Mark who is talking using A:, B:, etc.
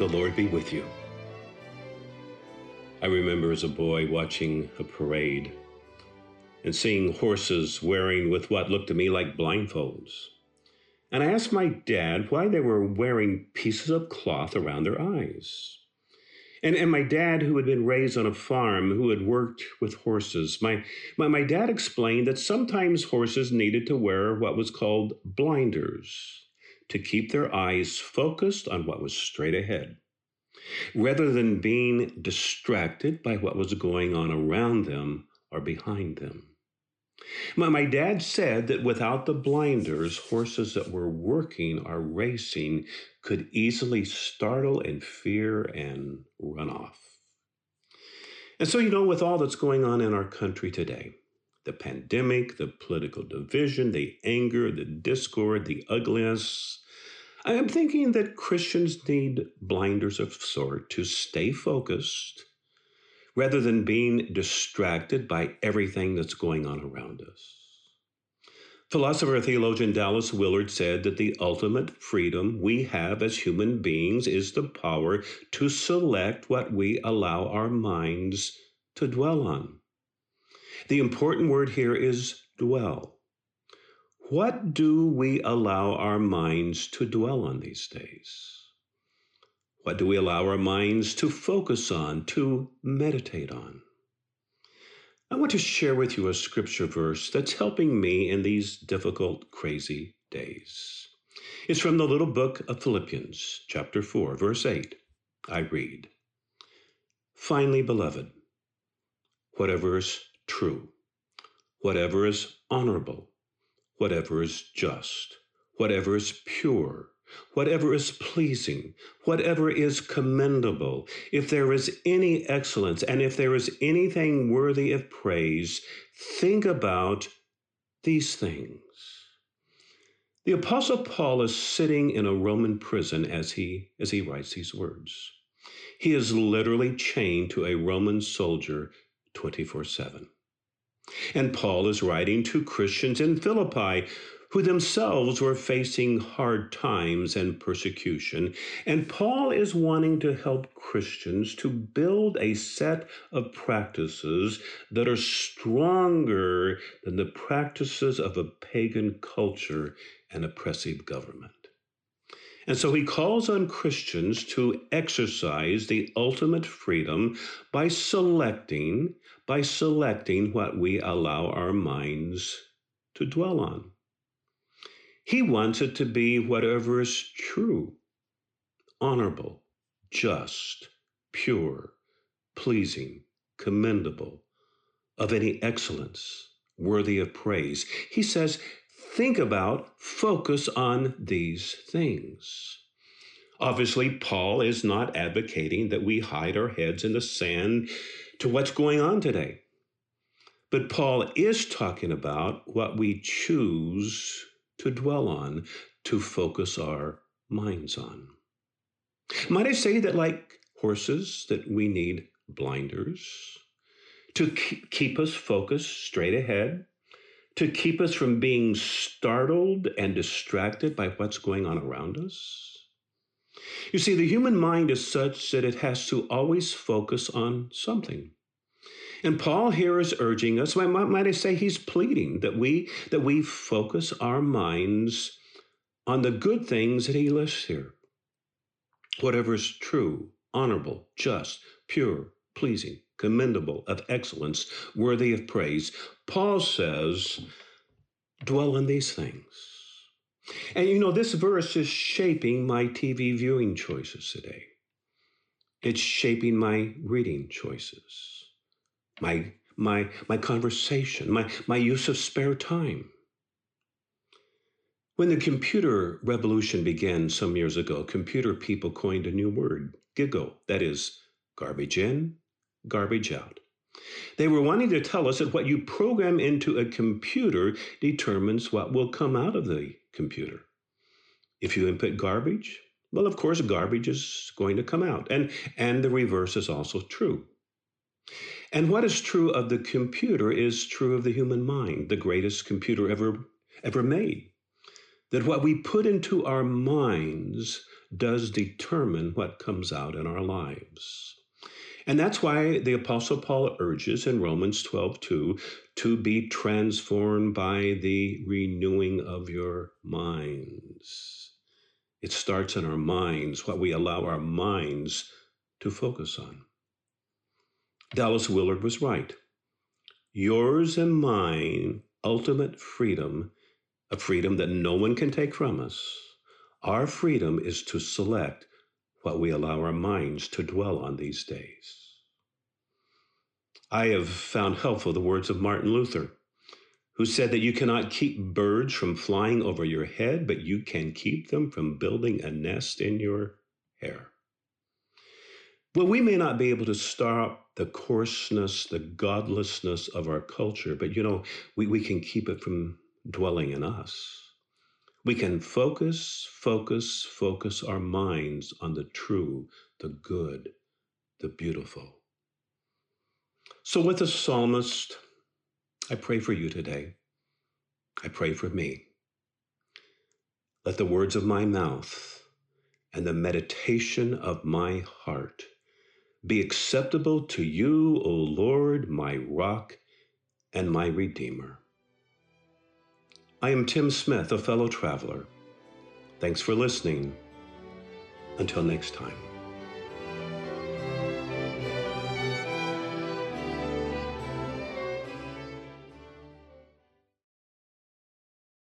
A: The Lord be with you. I remember as a boy watching a parade and seeing horses wearing with what looked to me like blindfolds. And I asked my dad why they were wearing pieces of cloth around their eyes. And, and my dad, who had been raised on a farm, who had worked with horses, my, my, my dad explained that sometimes horses needed to wear what was called blinders to keep their eyes focused on what was straight ahead, rather than being distracted by what was going on around them or behind them. My, my dad said that without the blinders, horses that were working or racing could easily startle and fear and run off. And so, you know, with all that's going on in our country today, the pandemic, the political division, the anger, the discord, the ugliness, I am thinking that Christians need blinders of sort to stay focused rather than being distracted by everything that's going on around us. Philosopher theologian Dallas Willard said that the ultimate freedom we have as human beings is the power to select what we allow our minds to dwell on. The important word here is dwell. What do we allow our minds to dwell on these days? What do we allow our minds to focus on, to meditate on? I want to share with you a scripture verse that's helping me in these difficult, crazy days. It's from the little book of Philippians, chapter 4, verse 8. I read Finally, beloved, whatever is true, whatever is honorable, whatever is just, whatever is pure, whatever is pleasing, whatever is commendable, if there is any excellence, and if there is anything worthy of praise, think about these things. The apostle Paul is sitting in a Roman prison as he as he writes these words. He is literally chained to a Roman soldier 24/7. And Paul is writing to Christians in Philippi who themselves were facing hard times and persecution. And Paul is wanting to help Christians to build a set of practices that are stronger than the practices of a pagan culture and oppressive government. And so he calls on Christians to exercise the ultimate freedom by selecting, by selecting what we allow our minds to dwell on. He wants it to be whatever is true, honorable, just, pure, pleasing, commendable, of any excellence, worthy of praise. He says, think about, focus on these things. Obviously, Paul is not advocating that we hide our heads in the sand to what's going on today. But Paul is talking about what we choose to dwell on, to focus our minds on. Might I say that, like horses, that we need blinders to keep us focused straight ahead, to keep us from being startled and distracted by what's going on around us? You see, the human mind is such that it has to always focus on something. And Paul here is urging us, might, I say he's pleading that we that we focus our minds on the good things that he lists here. Whatever is true, honorable, just, pure, pleasing, commendable, of excellence, worthy of praise. Paul says, dwell on these things. And you know, this verse is shaping my TV viewing choices today. It's shaping my reading choices my, my, my conversation, my, my use of spare time. When the computer revolution began some years ago, computer people coined a new word, GIGO, that is, garbage in, garbage out. They were wanting to tell us that what you program into a computer determines what will come out of the computer. If you input garbage, well, of course, garbage is going to come out. And, and the reverse is also true. And what is true of the computer is true of the human mind, the greatest computer ever ever made. that what we put into our minds does determine what comes out in our lives. And that's why the Apostle Paul urges in Romans 12 2 to be transformed by the renewing of your minds. It starts in our minds, what we allow our minds to focus on. Dallas Willard was right. Yours and mine ultimate freedom, a freedom that no one can take from us. Our freedom is to select what we allow our minds to dwell on these days. I have found helpful the words of Martin Luther, who said that you cannot keep birds from flying over your head, but you can keep them from building a nest in your hair. Well, we may not be able to stop the coarseness, the godlessness of our culture, but you know, we, we can keep it from dwelling in us. We can focus, focus, focus our minds on the true, the good, the beautiful. So, with the psalmist, I pray for you today. I pray for me. Let the words of my mouth and the meditation of my heart be acceptable to you, O Lord, my rock and my redeemer. I am Tim Smith, a fellow traveler. Thanks for listening. Until next time.